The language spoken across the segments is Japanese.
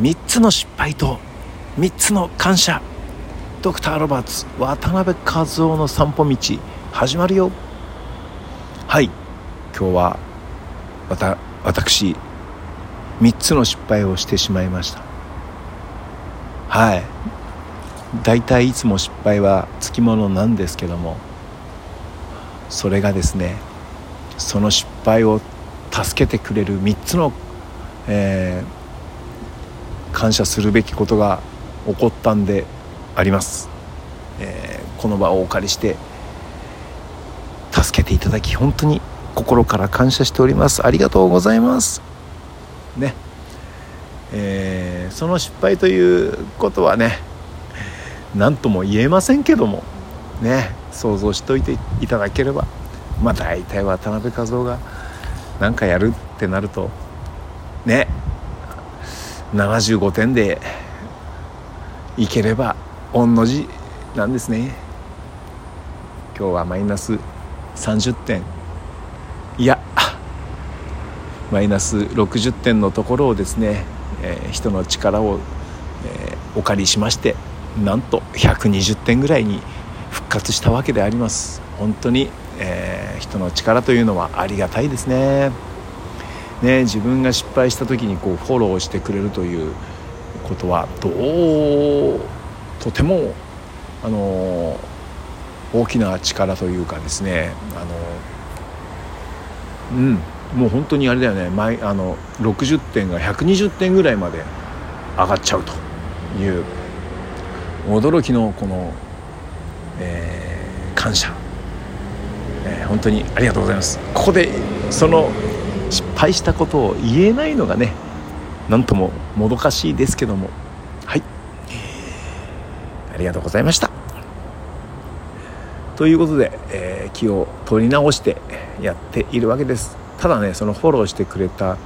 3つの失敗と3つの感謝。ドクター・ロバーツ渡辺和夫の散歩道始まるよ。はい。今日はわた私3つの失敗をしてしまいました。はい。大体いつも失敗はつきものなんですけどもそれがですねその失敗を助けてくれる3つの、えー、感謝するべきことが起こったんであります、えー、この場をお借りして助けていただき本当に心から感謝しております。ありがとうございます。ね。えー、その失敗ということはね何とも言えませんけどもね想像しておいていただければまあ大体渡辺和夫が何かやるってなるとね75点でいければ御の字なんですね。今日はマイナス30点。いやマイナス60点のところをですね、えー、人の力を、えー、お借りしましてなんと120点ぐらいに復活したわけであります。本当に、えー、人の力というのはありがたいですね。ね自分が失敗した時にこうフォローしてくれるということはどうとてもあの大きな力というかですねあのうんもう本当にあれだよね前あの60点が120点ぐらいまで上がっちゃうという驚きのこの、えー、感謝、えー、本当にありがとうございます。ここでその失敗したことを言えないのがねなんとももどかしいですけども。はい。ありがとうございました。ということで、えー、気を取り直してやっているわけです。ただねそのフォローしてくれた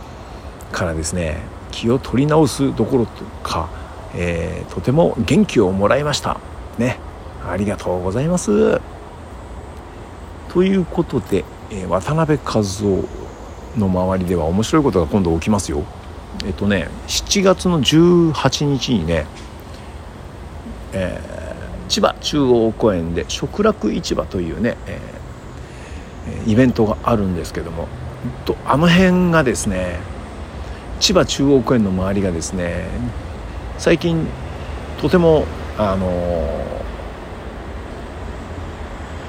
からですね気を取り直すどころか、えー、とても元気をもらいました。ね。ありがとうございます。ということで、えー、渡辺和夫の周りでは面白いことが今度起きますよ。えっとね7月の18日にね、えー、千葉中央公園で食楽市場というね、えー、イベントがあるんですけどもとあの辺がですね千葉中央公園の周りがですね最近とてもあの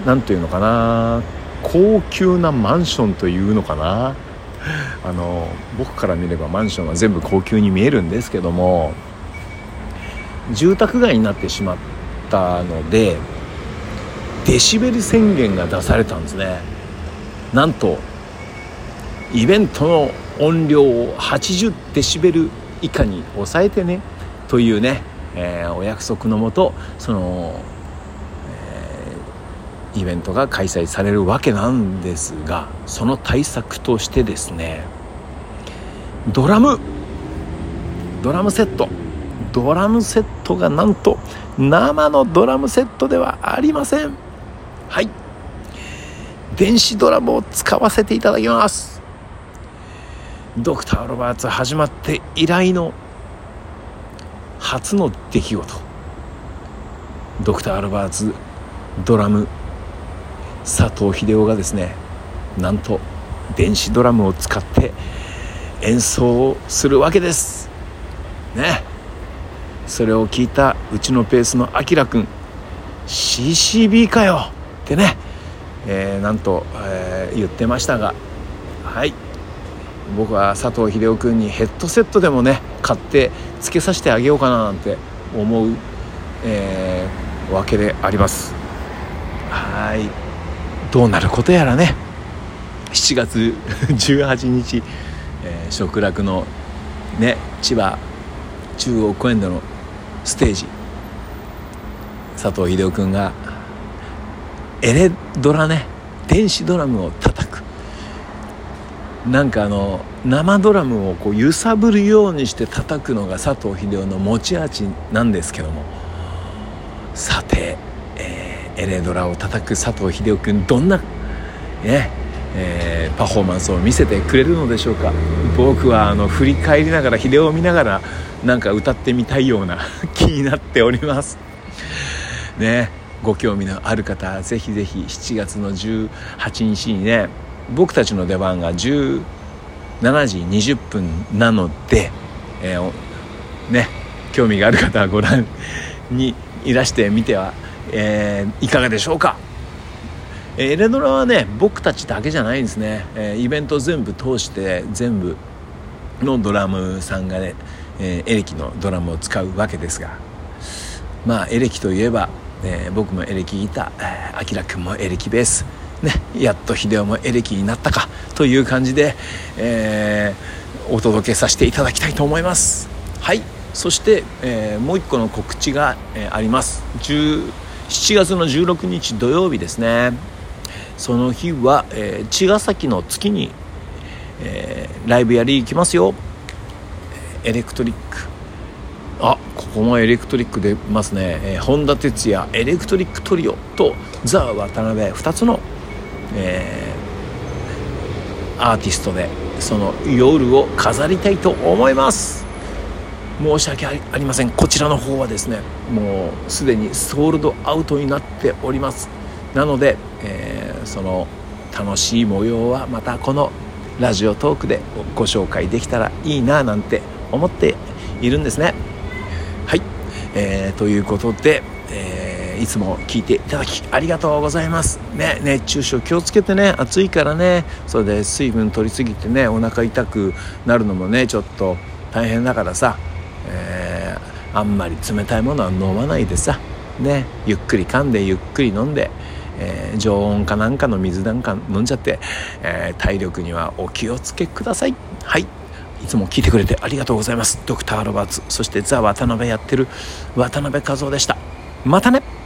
何ていうのかな高級なマンションというのかな あの僕から見ればマンションは全部高級に見えるんですけども住宅街になってしまったのでデシベル宣言が出されたんですね。なんとイベントの音量を80デシベル以下に抑えてねというね、えー、お約束のもとその、イベントが開催されるわけなんですがその対策としてですねドラム。ドラムセット。ドラムセットがなんと生のドラムセットではありません。はい。電子ドラムを使わせていただきます。ドクター・ロバーツ始まって以来の初の出来事。ドクター・ロバーツドラム佐藤秀夫がですねなんと電子ドラムを使って演奏をするわけです。ね。それを聞いたうちのペースのあきらくん CCB かよ。ってね、えー、なんと、えー、言ってましたがはい。僕は佐藤秀夫君にヘッドセットでもね買ってつけさせてあげようかななんて思う、えー、わけであります。はい。どうなることやらね。7月 18日、えー、食楽のね千葉中央公園でのステージ。佐藤秀夫君がエレドラね電子ドラムを叩く。なんかあの生ドラムをこう揺さぶるようにして叩くのが佐藤秀夫の持ち味なんですけども。さて、エレドラを叩く佐藤秀夫君どんな、ねえー、パフォーマンスを見せてくれるのでしょうか。僕はあの振り返りながら秀夫を見ながらなんか歌ってみたいような 気になっております。ねご興味のある方ぜひぜひ7月の18日にね僕たちの出番が17時20分なので、えー、ね興味がある方はご覧にいらしてみては、えー、いかがでしょうか？エレドラはね僕たちだけじゃないんですね、えー、イベント全部通して全部のドラムさんがね、えー、エレキのドラムを使うわけですが。まあエレキといえば、えー、僕もエレキギターあきらくんもエレキベースねやっと秀夫もエレキになったかという感じで、えー、お届けさせていただきたいと思います。はい。そして、えー、もう一個の告知が、えー、あります。7月の16日土曜日ですね。その日は、えー、茅ヶ崎の月に、えー、ライブやり行きますよ。エレクトリック。あここもエレクトリック出ますね、えー、本田哲也エレクトリックトリオとザ・渡辺2つの、えー、アーティストでその夜を飾りたいと思います。申し訳ありません。こちらの方はですねもうすでにソールドアウトになっております。なので、えー、その楽しい模様はまたこのラジオトークでご紹介できたらいいななんて思っているんですね。はい、えー、ということで、えー、いつも聞いていただきありがとうございます。ね熱中症気をつけてね。暑いからね。それで水分取りすぎてねお腹痛くなるのもねちょっと大変だからさ、えー、あんまり冷たいものは飲まないでさ。ねゆっくり噛んでゆっくり飲んでえー、常温かなんかの水なんか飲んじゃって、えー、体力にはお気をつけください。はい。いつも聞いてくれてありがとうございます。ドクター・ロバーツそしてザ・渡辺やってる渡辺和夫でした。またね。